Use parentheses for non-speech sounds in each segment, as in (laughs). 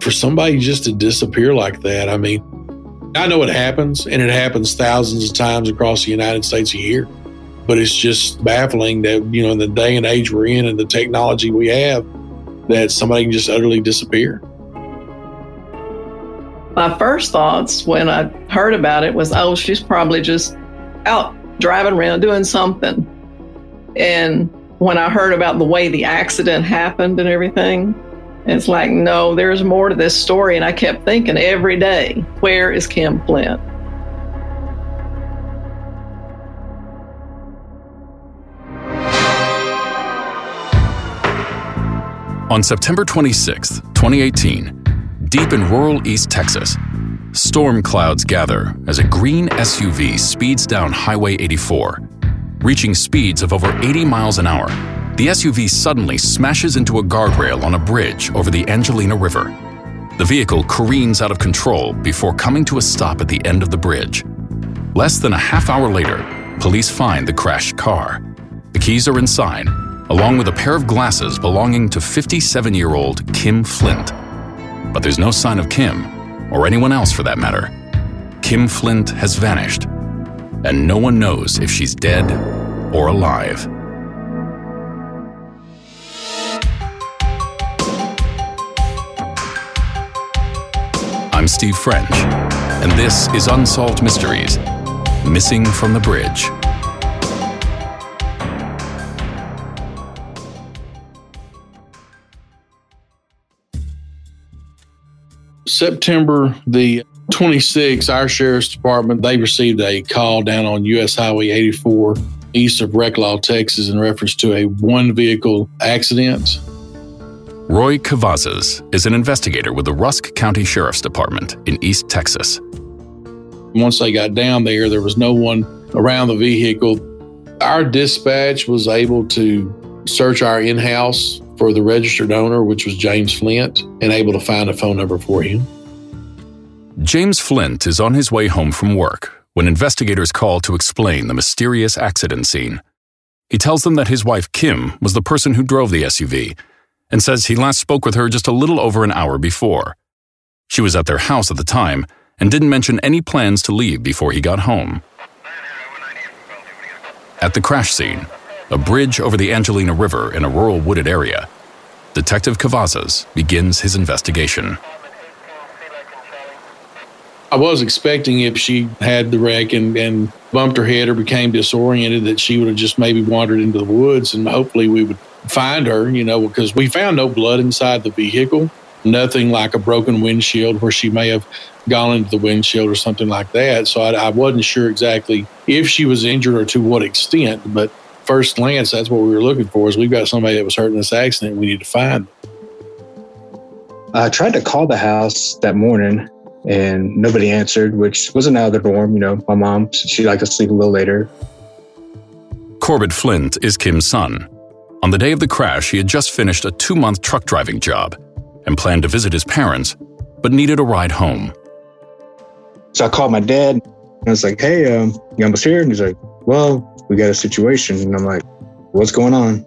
For somebody just to disappear like that, I mean, I know it happens, and it happens thousands of times across the United States a year. But it's just baffling that, you know, in the day and age we're in and the technology we have, that somebody can just utterly disappear. My first thoughts when I heard about it was, oh, she's probably just out driving around doing something. And when I heard about the way the accident happened and everything, it's like, no, there's more to this story. And I kept thinking every day, where is Kim Flint? On September 26, 2018, deep in rural East Texas, storm clouds gather as a green SUV speeds down Highway 84. Reaching speeds of over 80 miles an hour, the SUV suddenly smashes into a guardrail on a bridge over the Angelina River. The vehicle careens out of control before coming to a stop at the end of the bridge. Less than a half hour later, police find the crashed car. The keys are inside, along with a pair of glasses belonging to 57 year old Kim Flint. But there's no sign of Kim, or anyone else for that matter. Kim Flint has vanished, and no one knows if she's dead or alive. Steve French, and this is Unsolved Mysteries Missing from the Bridge. September the 26th, our sheriff's department, they received a call down on US Highway 84 east of Reklaw, Texas, in reference to a one vehicle accident. Roy Cavazos is an investigator with the Rusk County Sheriff's Department in East Texas. Once they got down there, there was no one around the vehicle. Our dispatch was able to search our in house for the registered owner, which was James Flint, and able to find a phone number for him. James Flint is on his way home from work when investigators call to explain the mysterious accident scene. He tells them that his wife Kim was the person who drove the SUV and says he last spoke with her just a little over an hour before. She was at their house at the time and didn't mention any plans to leave before he got home. At the crash scene, a bridge over the Angelina River in a rural wooded area, Detective Cavazos begins his investigation. I was expecting if she had the wreck and, and bumped her head or became disoriented that she would have just maybe wandered into the woods and hopefully we would find her, you know, because we found no blood inside the vehicle, nothing like a broken windshield where she may have gone into the windshield or something like that. So I, I wasn't sure exactly if she was injured or to what extent, but first glance, that's what we were looking for. Is we've got somebody that was hurt in this accident. We need to find. I tried to call the house that morning and nobody answered, which wasn't out of the norm. You know, my mom, she liked to sleep a little later. Corbett Flint is Kim's son. On the day of the crash, he had just finished a two month truck driving job and planned to visit his parents, but needed a ride home. So I called my dad. And I was like, hey, um, you almost here? And he's like, well, we got a situation. And I'm like, what's going on?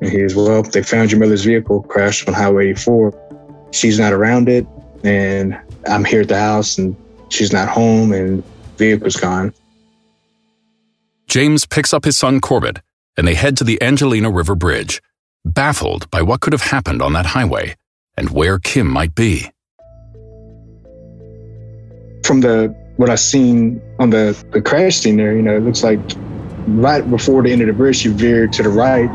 And he's, well, they found your mother's vehicle crashed on Highway 84. She's not around it. And I'm here at the house and she's not home and vehicle's gone. James picks up his son Corbett and they head to the Angelina River Bridge, baffled by what could have happened on that highway and where Kim might be. From the what I've seen on the, the crash scene there, you know, it looks like right before the end of the bridge, she veered to the right,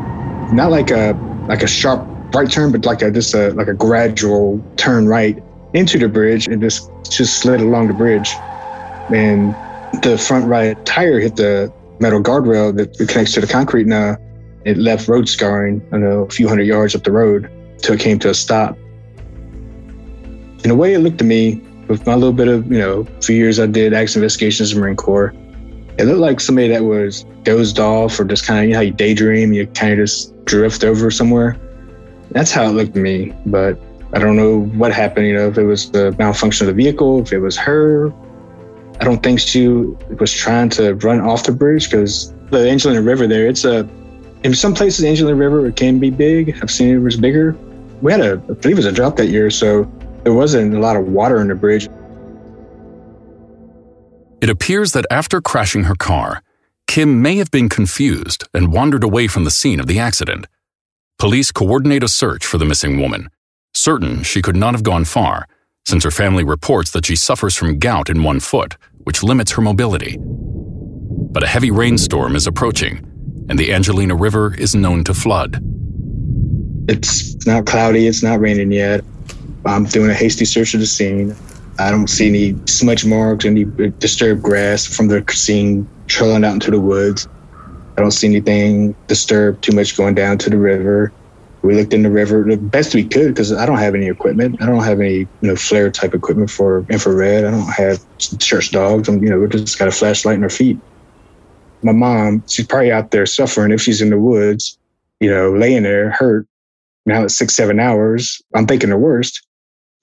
not like a like a sharp right turn, but like a just a like a gradual turn right into the bridge and just just slid along the bridge. And the front right tire hit the metal guardrail that connects to the concrete now. It left road scarring, I know, a few hundred yards up the road till it came to a stop. In a way it looked to me, with my little bit of, you know, a few years I did accident investigations in the Marine Corps, it looked like somebody that was dozed off or just kind of, you know, how you daydream, you kind of just drift over somewhere. That's how it looked to me. But I don't know what happened, you know, if it was the malfunction of the vehicle, if it was her. I don't think she was trying to run off the bridge because the Angelina River there, it's a, in some places, Angelina River, it can be big. I've seen it was bigger. We had a, I believe it was a drought that year, so there wasn't a lot of water in the bridge. It appears that after crashing her car, Kim may have been confused and wandered away from the scene of the accident. Police coordinate a search for the missing woman, certain she could not have gone far, since her family reports that she suffers from gout in one foot, which limits her mobility. But a heavy rainstorm is approaching, and the Angelina River is known to flood. It's not cloudy, it's not raining yet. I'm doing a hasty search of the scene. I don't see any smudge marks, any disturbed grass from the scene trailing out into the woods. I don't see anything disturbed too much going down to the river. We looked in the river the best we could because I don't have any equipment. I don't have any, you know, FLIR type equipment for infrared. I don't have church dogs. I'm, you know, we just got a flashlight in our feet. My mom, she's probably out there suffering if she's in the woods, you know, laying there hurt. Now it's six, seven hours. I'm thinking the worst.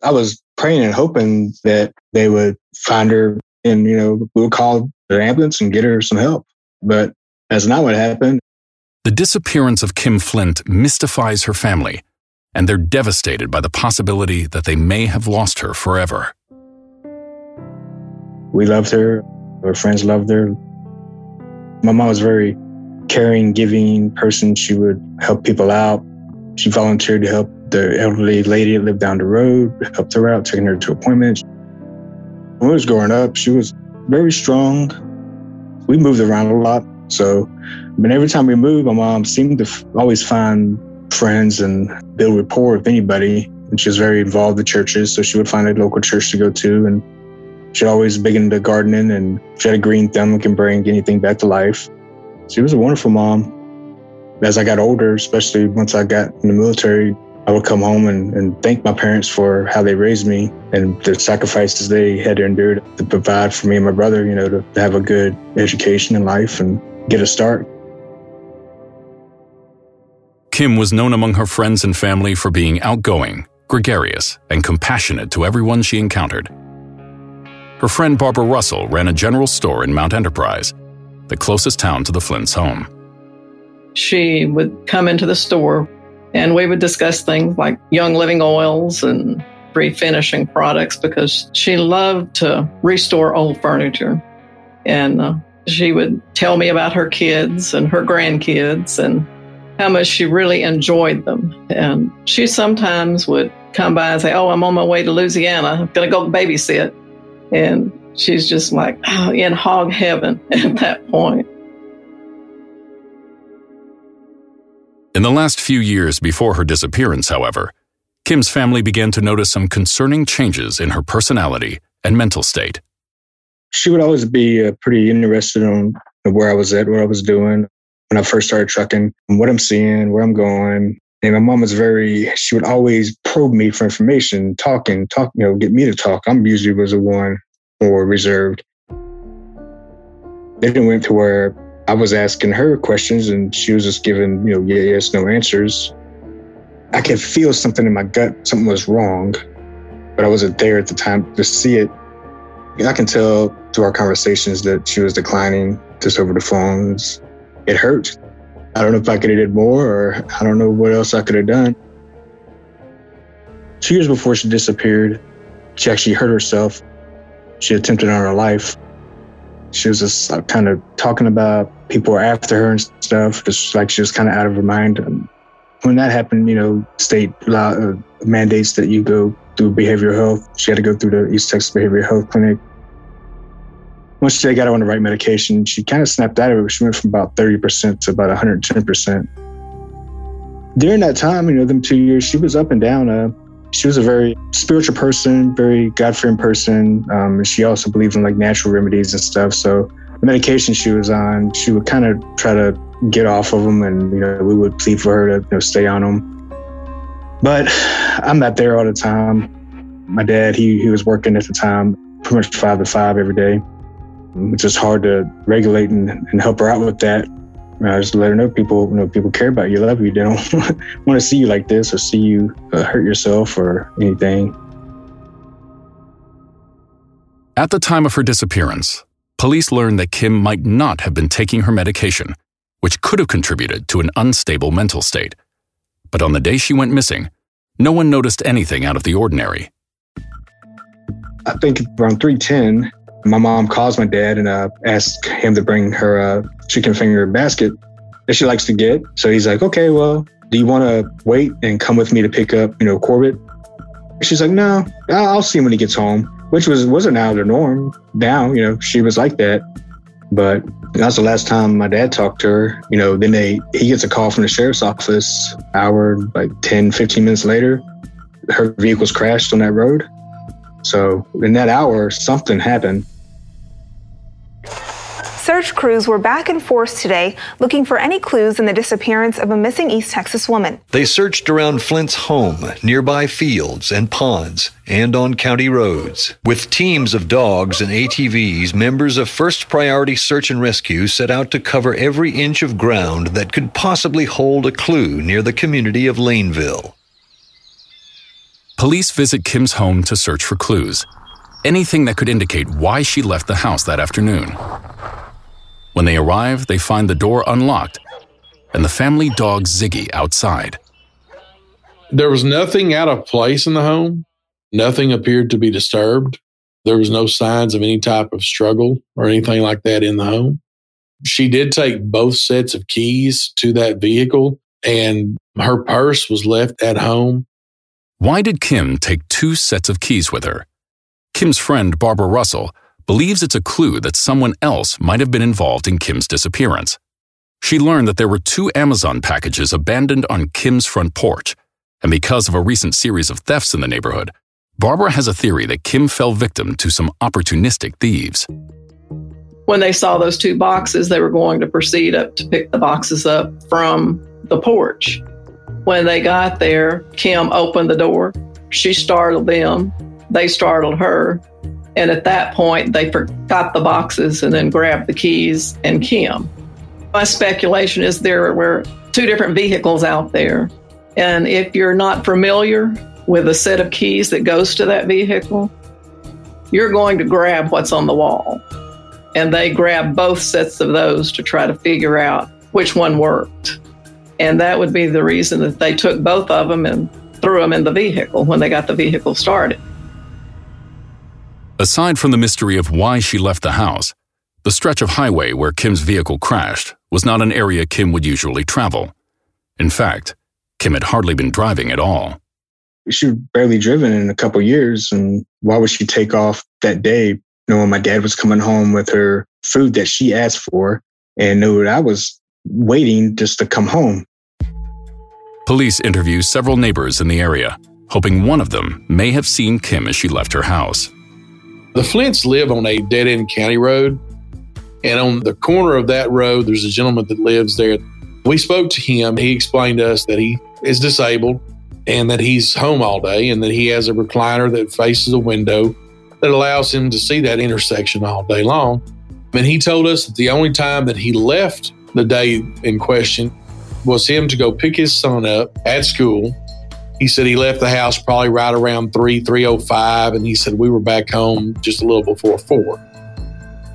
I was praying and hoping that they would find her and, you know, we would call the ambulance and get her some help. But that's not what happened. The disappearance of Kim Flint mystifies her family, and they're devastated by the possibility that they may have lost her forever. We loved her. Our friends loved her. My mom was a very caring, giving person. She would help people out. She volunteered to help the elderly lady that lived down the road, helped her out, taking her to appointments. When I was growing up, she was very strong. We moved around a lot. So, but every time we moved, my mom seemed to f- always find friends and build rapport with anybody. And she was very involved in churches. So she would find a local church to go to. And she always big into gardening and she had a green thumb and can bring anything back to life. She was a wonderful mom. As I got older, especially once I got in the military, I would come home and, and thank my parents for how they raised me and the sacrifices they had to endure to provide for me and my brother, you know, to have a good education in life and get a start. Kim was known among her friends and family for being outgoing, gregarious, and compassionate to everyone she encountered. Her friend Barbara Russell ran a general store in Mount Enterprise, the closest town to the Flint's home. She would come into the store and we would discuss things like young living oils and refinishing products because she loved to restore old furniture. And uh, she would tell me about her kids and her grandkids and how much she really enjoyed them. And she sometimes would come by and say, Oh, I'm on my way to Louisiana. I'm going to go babysit. And she's just like oh, in hog heaven (laughs) at that point. In the last few years before her disappearance, however, Kim's family began to notice some concerning changes in her personality and mental state. She would always be uh, pretty interested in where I was at, what I was doing when I first started trucking, what I'm seeing, where I'm going. And my mom was very, she would always probe me for information, talking, talk, you know, get me to talk. I'm usually was the one more reserved. Then it went to where I was asking her questions and she was just giving, you know, yeah, yes, no answers. I could feel something in my gut, something was wrong, but I wasn't there at the time to see it. I can tell through our conversations that she was declining just over the phones. It hurt. I don't know if I could have did more or I don't know what else I could have done. Two years before she disappeared, she actually hurt herself. She attempted on her life. She was just kind of talking about people were after her and stuff, just like she was kind of out of her mind. And When that happened, you know, state law, uh, mandates that you go through behavioral health. She had to go through the East Texas Behavioral Health Clinic. Once they got on the right medication, she kind of snapped out of it. She went from about 30% to about 110%. During that time, you know, them two years, she was up and down. Uh, she was a very spiritual person, very God fearing person. Um, she also believed in like natural remedies and stuff. So the medication she was on, she would kind of try to get off of them, and you know we would plead for her to you know, stay on them. But I'm not there all the time. My dad, he he was working at the time, pretty much five to five every day. It's just hard to regulate and, and help her out with that. I just let her know people, you know, people care about you, love you. They don't (laughs) want to see you like this or see you uh, hurt yourself or anything. At the time of her disappearance, police learned that Kim might not have been taking her medication, which could have contributed to an unstable mental state. But on the day she went missing, no one noticed anything out of the ordinary. I think around 310, my mom calls my dad and uh, asks him to bring her a chicken finger basket that she likes to get. So he's like, okay, well, do you want to wait and come with me to pick up, you know, Corbett? She's like, no, I'll see him when he gets home, which was wasn't out of the norm. Now, you know, she was like that. But that's the last time my dad talked to her. You know, then they he gets a call from the sheriff's office hour, like 10, 15 minutes later. Her vehicle's crashed on that road. So in that hour, something happened. Search crews were back in force today looking for any clues in the disappearance of a missing East Texas woman. They searched around Flint's home, nearby fields and ponds, and on county roads. With teams of dogs and ATVs, members of First Priority Search and Rescue set out to cover every inch of ground that could possibly hold a clue near the community of Laneville. Police visit Kim's home to search for clues, anything that could indicate why she left the house that afternoon. When they arrive, they find the door unlocked and the family dog Ziggy outside. There was nothing out of place in the home. Nothing appeared to be disturbed. There was no signs of any type of struggle or anything like that in the home. She did take both sets of keys to that vehicle, and her purse was left at home. Why did Kim take two sets of keys with her? Kim's friend, Barbara Russell, believes it's a clue that someone else might have been involved in Kim's disappearance. She learned that there were two Amazon packages abandoned on Kim's front porch, and because of a recent series of thefts in the neighborhood, Barbara has a theory that Kim fell victim to some opportunistic thieves. When they saw those two boxes, they were going to proceed up to pick the boxes up from the porch. When they got there, Kim opened the door. She startled them. They startled her. And at that point, they forgot the boxes and then grabbed the keys and Kim. My speculation is there were two different vehicles out there. And if you're not familiar with a set of keys that goes to that vehicle, you're going to grab what's on the wall. And they grabbed both sets of those to try to figure out which one worked. And that would be the reason that they took both of them and threw them in the vehicle when they got the vehicle started. Aside from the mystery of why she left the house, the stretch of highway where Kim's vehicle crashed was not an area Kim would usually travel. In fact, Kim had hardly been driving at all. She barely driven in a couple years, and why would she take off that day knowing my dad was coming home with her food that she asked for and knew that I was waiting just to come home? Police interview several neighbors in the area, hoping one of them may have seen Kim as she left her house. The Flints live on a dead end county road. And on the corner of that road, there's a gentleman that lives there. We spoke to him. He explained to us that he is disabled and that he's home all day and that he has a recliner that faces a window that allows him to see that intersection all day long. And he told us that the only time that he left the day in question was him to go pick his son up at school he said he left the house probably right around 3 305 and he said we were back home just a little before 4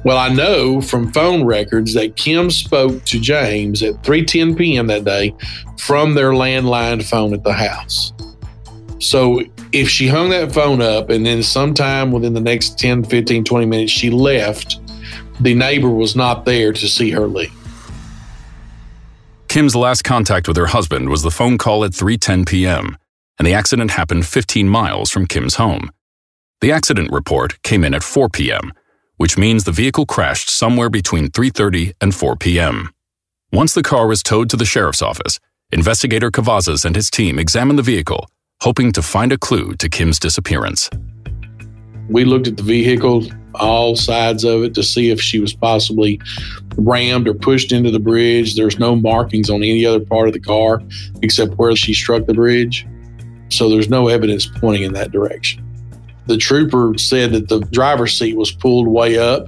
well i know from phone records that kim spoke to james at 3.10 p.m that day from their landline phone at the house. So if she hung that phone up and then sometime within the next 10 15 20 minutes she left the neighbor was not there to see her leave. Kim's last contact with her husband was the phone call at 3:10 p.m., and the accident happened 15 miles from Kim's home. The accident report came in at 4 p.m., which means the vehicle crashed somewhere between 3:30 and 4 p.m. Once the car was towed to the sheriff's office, investigator Cavazos and his team examined the vehicle, hoping to find a clue to Kim's disappearance. We looked at the vehicle, all sides of it, to see if she was possibly rammed or pushed into the bridge. There's no markings on any other part of the car except where she struck the bridge. So there's no evidence pointing in that direction. The trooper said that the driver's seat was pulled way up,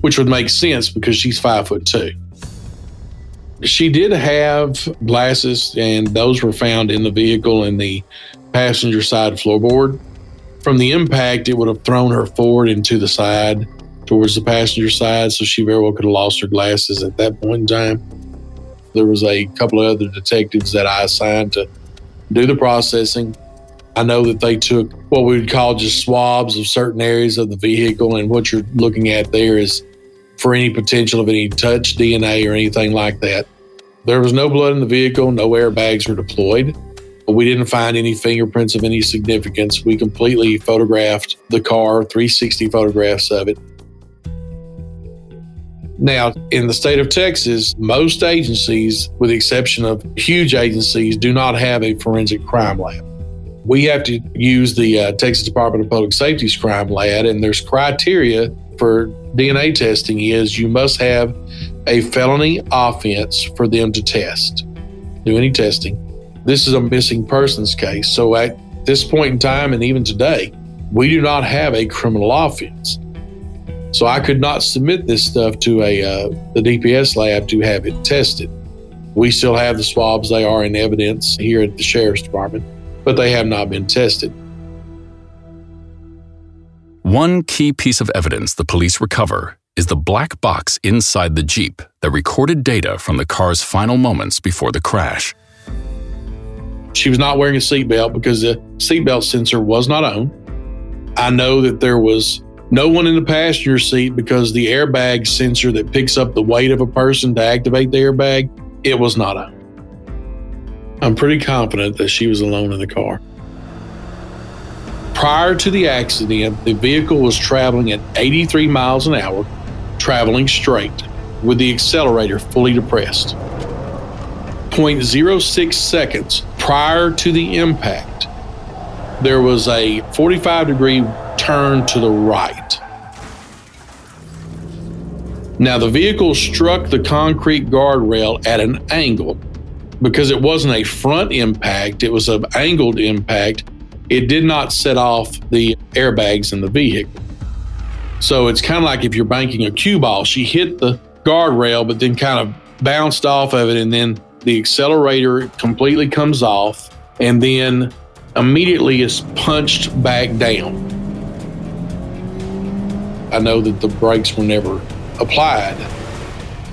which would make sense because she's five foot two. She did have glasses, and those were found in the vehicle in the passenger side floorboard. From the impact, it would have thrown her forward and to the side towards the passenger side, so she very well could have lost her glasses at that point in time. There was a couple of other detectives that I assigned to do the processing. I know that they took what we would call just swabs of certain areas of the vehicle, and what you're looking at there is for any potential of any touch DNA or anything like that. There was no blood in the vehicle, no airbags were deployed. We didn't find any fingerprints of any significance. We completely photographed the car, 360 photographs of it. Now, in the state of Texas, most agencies, with the exception of huge agencies, do not have a forensic crime lab. We have to use the uh, Texas Department of Public Safety's crime lab, and there's criteria for DNA testing is you must have a felony offense for them to test, do any testing. This is a missing persons case. So at this point in time, and even today, we do not have a criminal offense. So I could not submit this stuff to a uh, the DPS lab to have it tested. We still have the swabs; they are in evidence here at the sheriff's department, but they have not been tested. One key piece of evidence the police recover is the black box inside the Jeep that recorded data from the car's final moments before the crash. She was not wearing a seatbelt because the seatbelt sensor was not on. I know that there was no one in the passenger seat because the airbag sensor that picks up the weight of a person to activate the airbag, it was not on. I'm pretty confident that she was alone in the car. Prior to the accident, the vehicle was traveling at 83 miles an hour, traveling straight, with the accelerator fully depressed. 0.06 seconds prior to the impact, there was a 45 degree turn to the right. Now, the vehicle struck the concrete guardrail at an angle because it wasn't a front impact, it was an angled impact it did not set off the airbags in the vehicle. So it's kind of like if you're banking a cue ball. She hit the guardrail, but then kind of bounced off of it, and then the accelerator completely comes off, and then immediately is punched back down. I know that the brakes were never applied.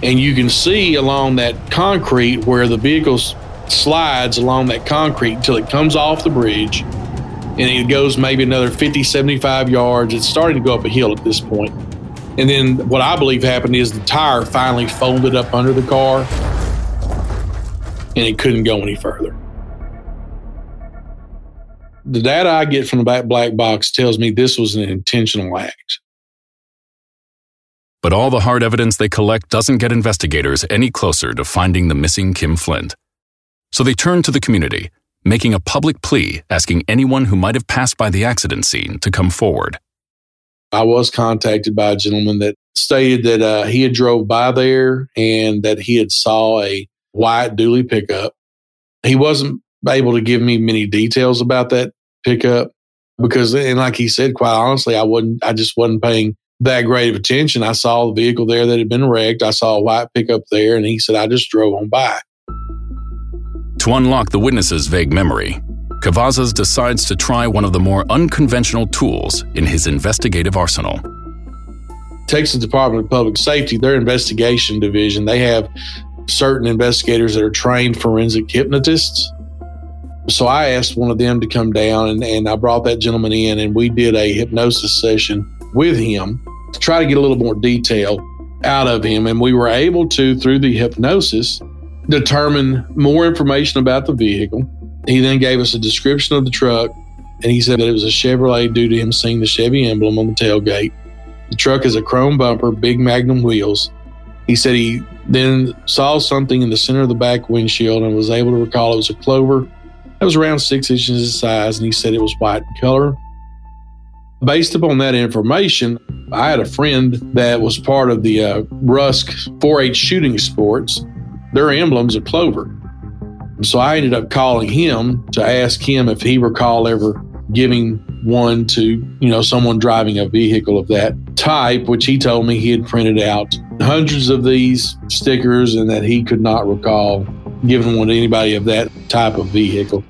And you can see along that concrete where the vehicle slides along that concrete until it comes off the bridge and it goes maybe another 50, 75 yards. It's starting to go up a hill at this point. And then what I believe happened is the tire finally folded up under the car and it couldn't go any further. The data I get from the black box tells me this was an intentional act. But all the hard evidence they collect doesn't get investigators any closer to finding the missing Kim Flint. So they turn to the community making a public plea asking anyone who might have passed by the accident scene to come forward. I was contacted by a gentleman that stated that uh, he had drove by there and that he had saw a white dually pickup. He wasn't able to give me many details about that pickup because, and like he said, quite honestly, I wasn't, I just wasn't paying that great of attention. I saw the vehicle there that had been wrecked. I saw a white pickup there, and he said I just drove on by. To unlock the witness's vague memory, Cavazos decides to try one of the more unconventional tools in his investigative arsenal. Texas Department of Public Safety, their investigation division, they have certain investigators that are trained forensic hypnotists. So I asked one of them to come down and, and I brought that gentleman in and we did a hypnosis session with him to try to get a little more detail out of him. And we were able to, through the hypnosis, determine more information about the vehicle. He then gave us a description of the truck, and he said that it was a Chevrolet due to him seeing the Chevy emblem on the tailgate. The truck has a chrome bumper, big magnum wheels. He said he then saw something in the center of the back windshield and was able to recall it was a clover that was around six inches in size, and he said it was white in color. Based upon that information, I had a friend that was part of the uh, Rusk 4 H shooting sports. Their emblems are clover. So I ended up calling him to ask him if he recalled ever giving one to, you know, someone driving a vehicle of that type, which he told me he had printed out hundreds of these stickers and that he could not recall giving one to anybody of that type of vehicle.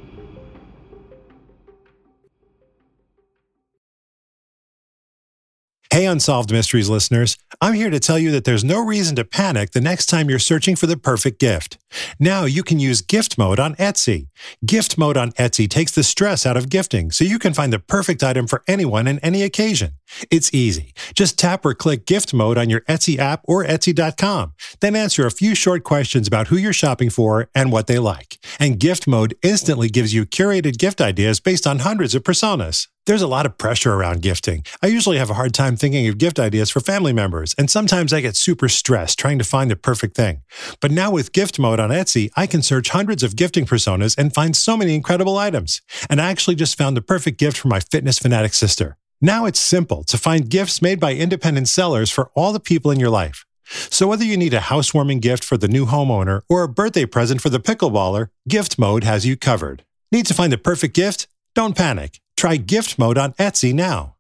Hey, Unsolved Mysteries listeners. I'm here to tell you that there's no reason to panic the next time you're searching for the perfect gift. Now you can use gift mode on Etsy. Gift mode on Etsy takes the stress out of gifting so you can find the perfect item for anyone and any occasion. It's easy. Just tap or click gift mode on your Etsy app or Etsy.com. Then answer a few short questions about who you're shopping for and what they like. And gift mode instantly gives you curated gift ideas based on hundreds of personas. There's a lot of pressure around gifting. I usually have a hard time thinking of gift ideas for family members, and sometimes I get super stressed trying to find the perfect thing. But now with gift mode on Etsy, I can search hundreds of gifting personas and find so many incredible items. And I actually just found the perfect gift for my fitness fanatic sister. Now it's simple to find gifts made by independent sellers for all the people in your life. So whether you need a housewarming gift for the new homeowner or a birthday present for the pickleballer, gift mode has you covered. Need to find the perfect gift? Don't panic. Try gift mode on Etsy now.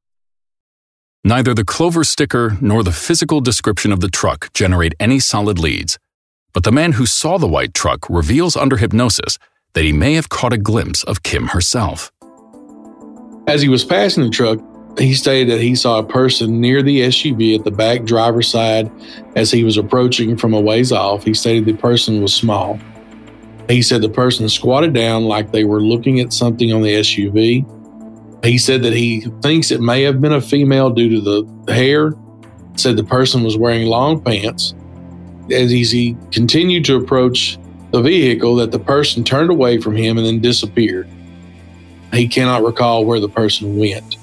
Neither the Clover sticker nor the physical description of the truck generate any solid leads, but the man who saw the white truck reveals under hypnosis that he may have caught a glimpse of Kim herself. As he was passing the truck, he stated that he saw a person near the SUV at the back driver's side as he was approaching from a ways off. He stated the person was small. He said the person squatted down like they were looking at something on the SUV. He said that he thinks it may have been a female due to the hair. Said the person was wearing long pants. As he continued to approach the vehicle, that the person turned away from him and then disappeared. He cannot recall where the person went.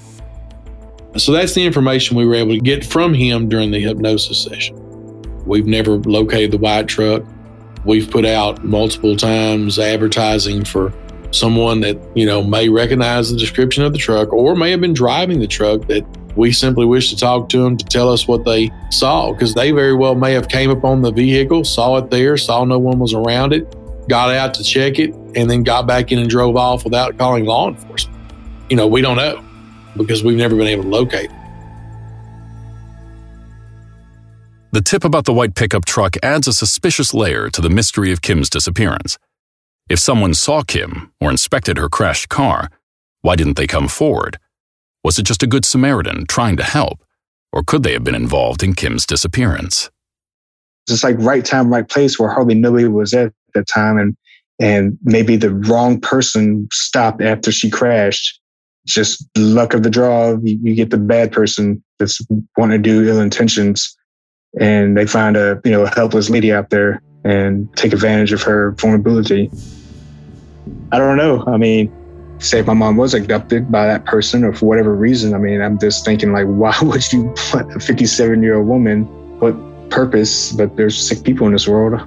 So that's the information we were able to get from him during the hypnosis session. We've never located the white truck. We've put out multiple times advertising for someone that, you know, may recognize the description of the truck or may have been driving the truck that we simply wish to talk to them to tell us what they saw because they very well may have came upon the vehicle, saw it there, saw no one was around it, got out to check it, and then got back in and drove off without calling law enforcement. You know, we don't know because we've never been able to locate. The tip about the white pickup truck adds a suspicious layer to the mystery of Kim's disappearance. If someone saw Kim or inspected her crashed car, why didn't they come forward? Was it just a good Samaritan trying to help? Or could they have been involved in Kim's disappearance? It's like right time, right place where hardly nobody was at that time. And, and maybe the wrong person stopped after she crashed. Just luck of the draw. You, you get the bad person that's wanting to do ill intentions and they find a, you know, a helpless lady out there and take advantage of her vulnerability. I don't know. I mean, say if my mom was abducted by that person or for whatever reason, I mean, I'm just thinking like, (laughs) why would you put a 57 year old woman? What purpose? But there's sick people in this world.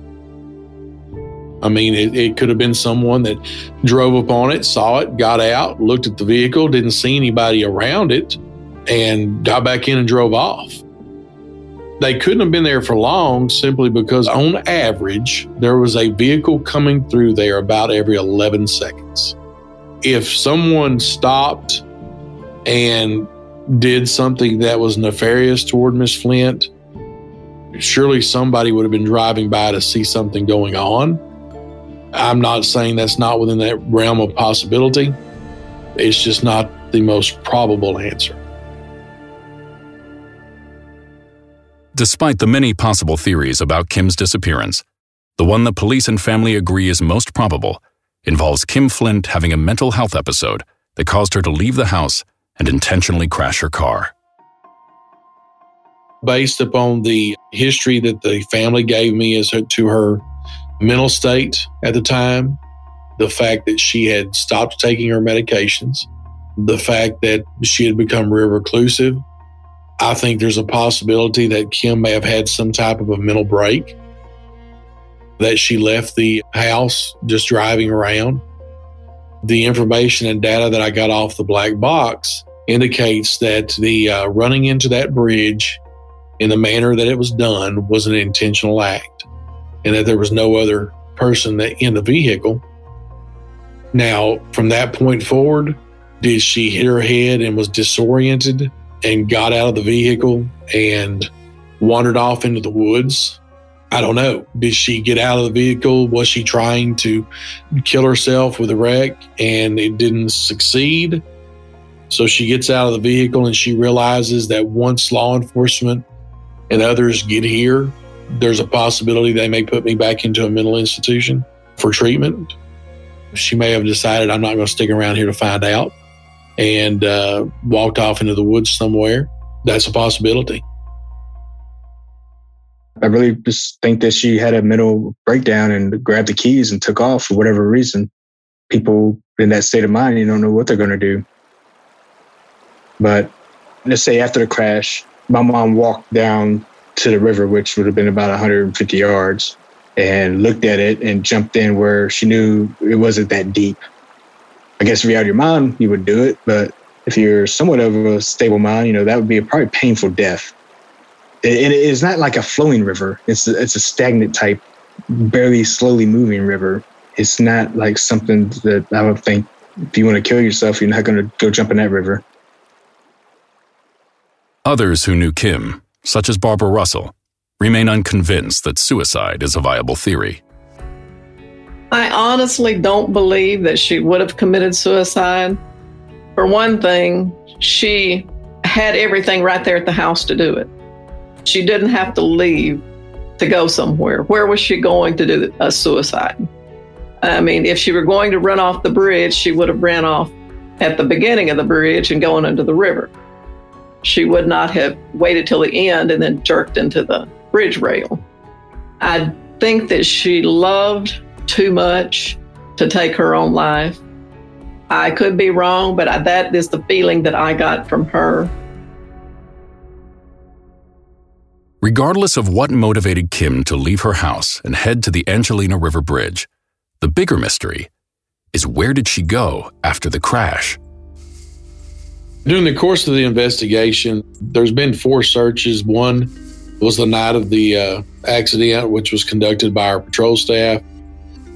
I mean, it, it could have been someone that drove upon it, saw it, got out, looked at the vehicle, didn't see anybody around it, and got back in and drove off. They couldn't have been there for long simply because, on average, there was a vehicle coming through there about every 11 seconds. If someone stopped and did something that was nefarious toward Miss Flint, surely somebody would have been driving by to see something going on. I'm not saying that's not within that realm of possibility. It's just not the most probable answer. Despite the many possible theories about Kim's disappearance, the one that police and family agree is most probable involves Kim Flint having a mental health episode that caused her to leave the house and intentionally crash her car. Based upon the history that the family gave me as to her mental state at the time, the fact that she had stopped taking her medications, the fact that she had become real reclusive. I think there's a possibility that Kim may have had some type of a mental break, that she left the house just driving around. The information and data that I got off the black box indicates that the uh, running into that bridge in the manner that it was done was an intentional act and that there was no other person that in the vehicle. Now, from that point forward, did she hit her head and was disoriented and got out of the vehicle and wandered off into the woods? I don't know. Did she get out of the vehicle? Was she trying to kill herself with a wreck and it didn't succeed? So she gets out of the vehicle and she realizes that once law enforcement and others get here, there's a possibility they may put me back into a mental institution for treatment. She may have decided I'm not going to stick around here to find out and uh, walked off into the woods somewhere. That's a possibility. I really just think that she had a mental breakdown and grabbed the keys and took off for whatever reason. People in that state of mind, you don't know what they're going to do. But let's say after the crash, my mom walked down to the river, which would have been about 150 yards, and looked at it and jumped in where she knew it wasn't that deep. I guess if you had your mind, you would do it, but if you're somewhat of a stable mind, you know that would be a probably painful death. It, it is not like a flowing river; it's a, it's a stagnant type, barely slowly moving river. It's not like something that I would think if you want to kill yourself, you're not going to go jump in that river. Others who knew Kim such as Barbara Russell, remain unconvinced that suicide is a viable theory. I honestly don't believe that she would have committed suicide. For one thing, she had everything right there at the house to do it. She didn't have to leave to go somewhere. Where was she going to do a suicide? I mean, if she were going to run off the bridge, she would have ran off at the beginning of the bridge and going into the river she would not have waited till the end and then jerked into the bridge rail. I think that she loved too much to take her own life. I could be wrong, but I, that is the feeling that I got from her. Regardless of what motivated Kim to leave her house and head to the Angelina River Bridge, the bigger mystery is where did she go after the crash? During the course of the investigation, there's been four searches. One was the night of the uh, accident, which was conducted by our patrol staff.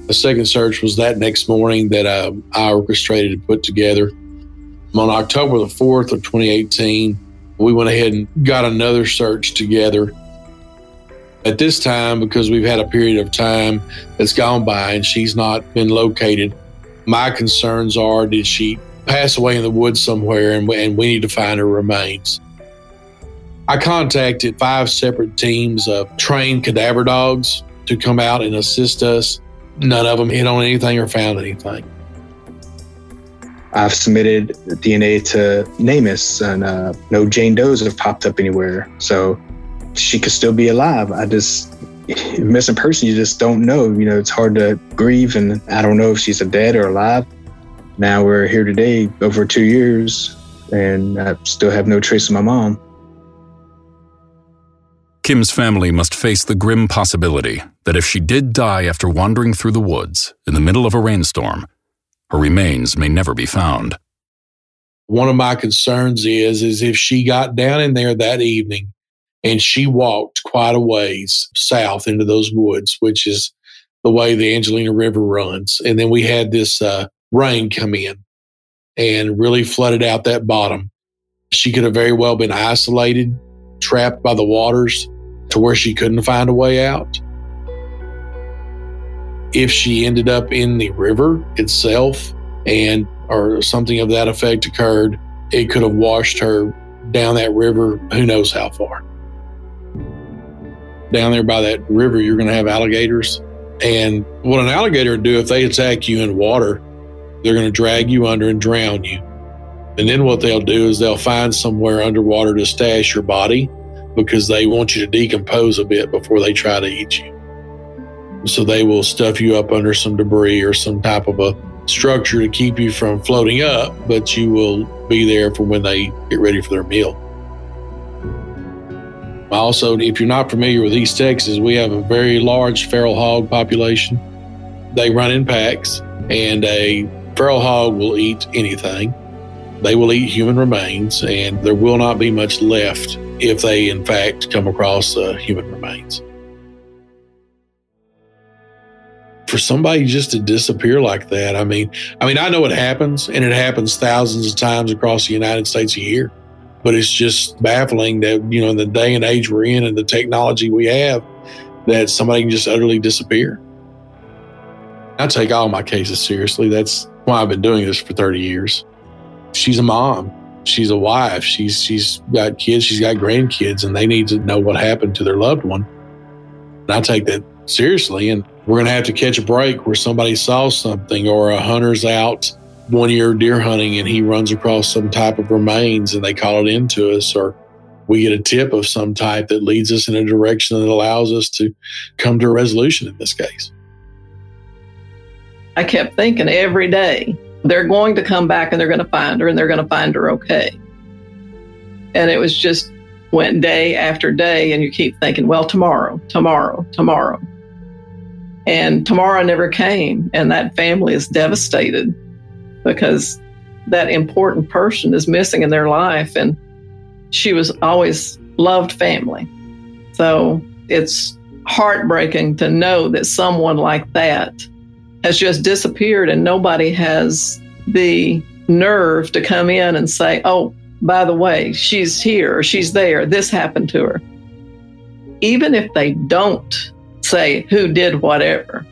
The second search was that next morning that uh, I orchestrated and put together. On October the 4th of 2018, we went ahead and got another search together. At this time, because we've had a period of time that's gone by and she's not been located, my concerns are did she pass away in the woods somewhere and, and we need to find her remains. I contacted five separate teams of trained cadaver dogs to come out and assist us. None of them hit on anything or found anything. I've submitted DNA to NamUs, and uh, no Jane Does have popped up anywhere. So she could still be alive. I just, missing person, you just don't know. You know, it's hard to grieve, and I don't know if she's a dead or alive. Now we're here today, over two years, and I still have no trace of my mom. Kim's family must face the grim possibility that if she did die after wandering through the woods in the middle of a rainstorm, her remains may never be found. One of my concerns is, is if she got down in there that evening and she walked quite a ways south into those woods, which is the way the Angelina River runs. And then we had this uh, rain come in and really flooded out that bottom. She could have very well been isolated, trapped by the waters to where she couldn't find a way out. If she ended up in the river itself and or something of that effect occurred, it could have washed her down that river, who knows how far. Down there by that river, you're going to have alligators. And what an alligator would do if they attack you in water, they're going to drag you under and drown you. And then what they'll do is they'll find somewhere underwater to stash your body because they want you to decompose a bit before they try to eat you. So they will stuff you up under some debris or some type of a structure to keep you from floating up, but you will be there for when they get ready for their meal. Also, if you're not familiar with East Texas, we have a very large feral hog population. They run in packs, and a feral hog will eat anything. They will eat human remains, and there will not be much left if they, in fact, come across uh, human remains. For somebody just to disappear like that, I mean, I mean, I know it happens, and it happens thousands of times across the United States a year. But it's just baffling that you know, in the day and age we're in, and the technology we have, that somebody can just utterly disappear. I take all my cases seriously. That's why I've been doing this for 30 years. She's a mom. She's a wife. She's she's got kids. She's got grandkids, and they need to know what happened to their loved one. And I take that seriously. And we're going to have to catch a break where somebody saw something, or a hunter's out one year deer hunting and he runs across some type of remains, and they call it into us, or we get a tip of some type that leads us in a direction that allows us to come to a resolution in this case. I kept thinking every day, they're going to come back and they're going to find her and they're going to find her okay. And it was just went day after day, and you keep thinking, well, tomorrow, tomorrow, tomorrow. And tomorrow never came, and that family is devastated because that important person is missing in their life. And she was always loved family. So it's heartbreaking to know that someone like that has just disappeared and nobody has the nerve to come in and say, oh, by the way, she's here she's there, this happened to her. Even if they don't say who did whatever,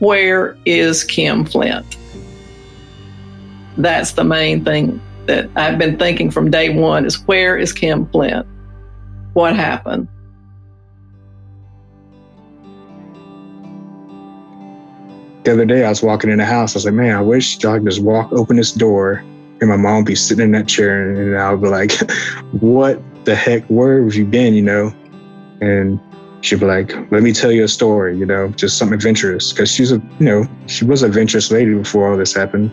where is Kim Flint? That's the main thing that I've been thinking from day one is where is Kim Flint? What happened? The other day I was walking in the house. I was like, man, I wish y'all could just walk, open this door, and my mom would be sitting in that chair, and I would be like, (laughs) what the heck? Where have you been? You know? And she'd be like, let me tell you a story. You know, just something adventurous, because she's a, you know, she was a adventurous lady before all this happened.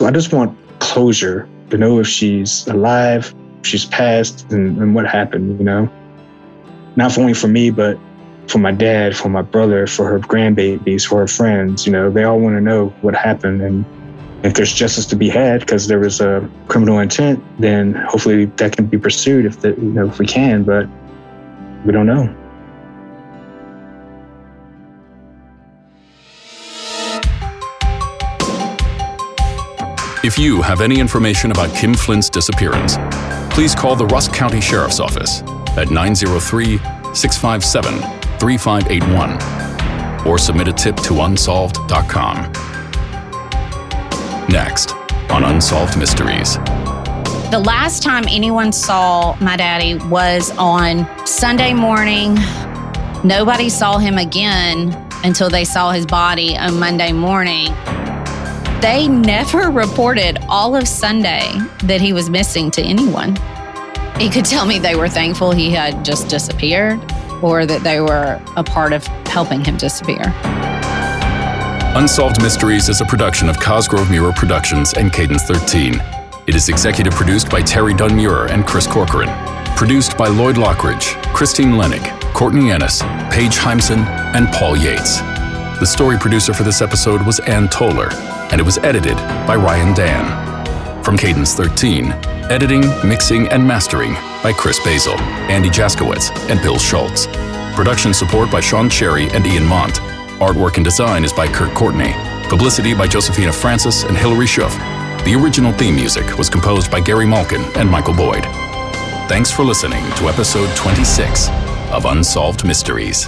I just want closure to know if she's alive, she's passed, and, and what happened. You know, not only for me, but for my dad, for my brother, for her grandbabies, for her friends. You know, they all want to know what happened. And if there's justice to be had because there was a criminal intent, then hopefully that can be pursued if the, you know if we can. But we don't know. If you have any information about Kim Flint's disappearance, please call the Rusk County Sheriff's Office at 903 657 3581 or submit a tip to unsolved.com. Next on Unsolved Mysteries. The last time anyone saw my daddy was on Sunday morning. Nobody saw him again until they saw his body on Monday morning. They never (laughs) reported all of Sunday that he was missing to anyone. He could tell me they were thankful he had just disappeared or that they were a part of helping him disappear. Unsolved Mysteries is a production of Cosgrove Meurer Productions and Cadence 13. It is executive produced by Terry Dunn Meurer and Chris Corcoran. Produced by Lloyd Lockridge, Christine Lenig, Courtney Ennis, Paige Heimson, and Paul Yates. The story producer for this episode was Ann Toller, and it was edited by Ryan Dan. From Cadence 13, editing, mixing, and mastering by Chris Basil, Andy Jaskowitz, and Bill Schultz. Production support by Sean Cherry and Ian Mont. Artwork and design is by Kurt Courtney. Publicity by Josephina Francis and Hilary Schuff. The original theme music was composed by Gary Malkin and Michael Boyd. Thanks for listening to episode 26 of Unsolved Mysteries.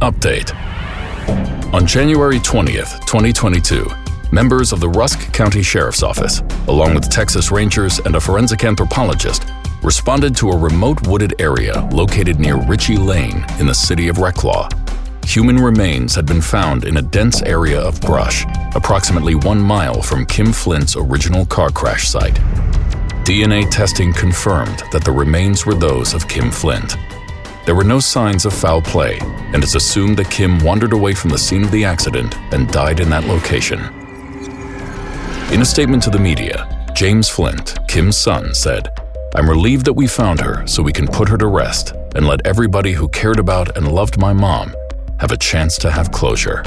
Update. On January 20th, 2022, members of the Rusk County Sheriff's Office, along with Texas Rangers and a forensic anthropologist, responded to a remote wooded area located near Ritchie Lane in the city of Reklaw. Human remains had been found in a dense area of brush, approximately one mile from Kim Flint's original car crash site. DNA testing confirmed that the remains were those of Kim Flint. There were no signs of foul play, and it's assumed that Kim wandered away from the scene of the accident and died in that location. In a statement to the media, James Flint, Kim's son, said, I'm relieved that we found her so we can put her to rest and let everybody who cared about and loved my mom have a chance to have closure.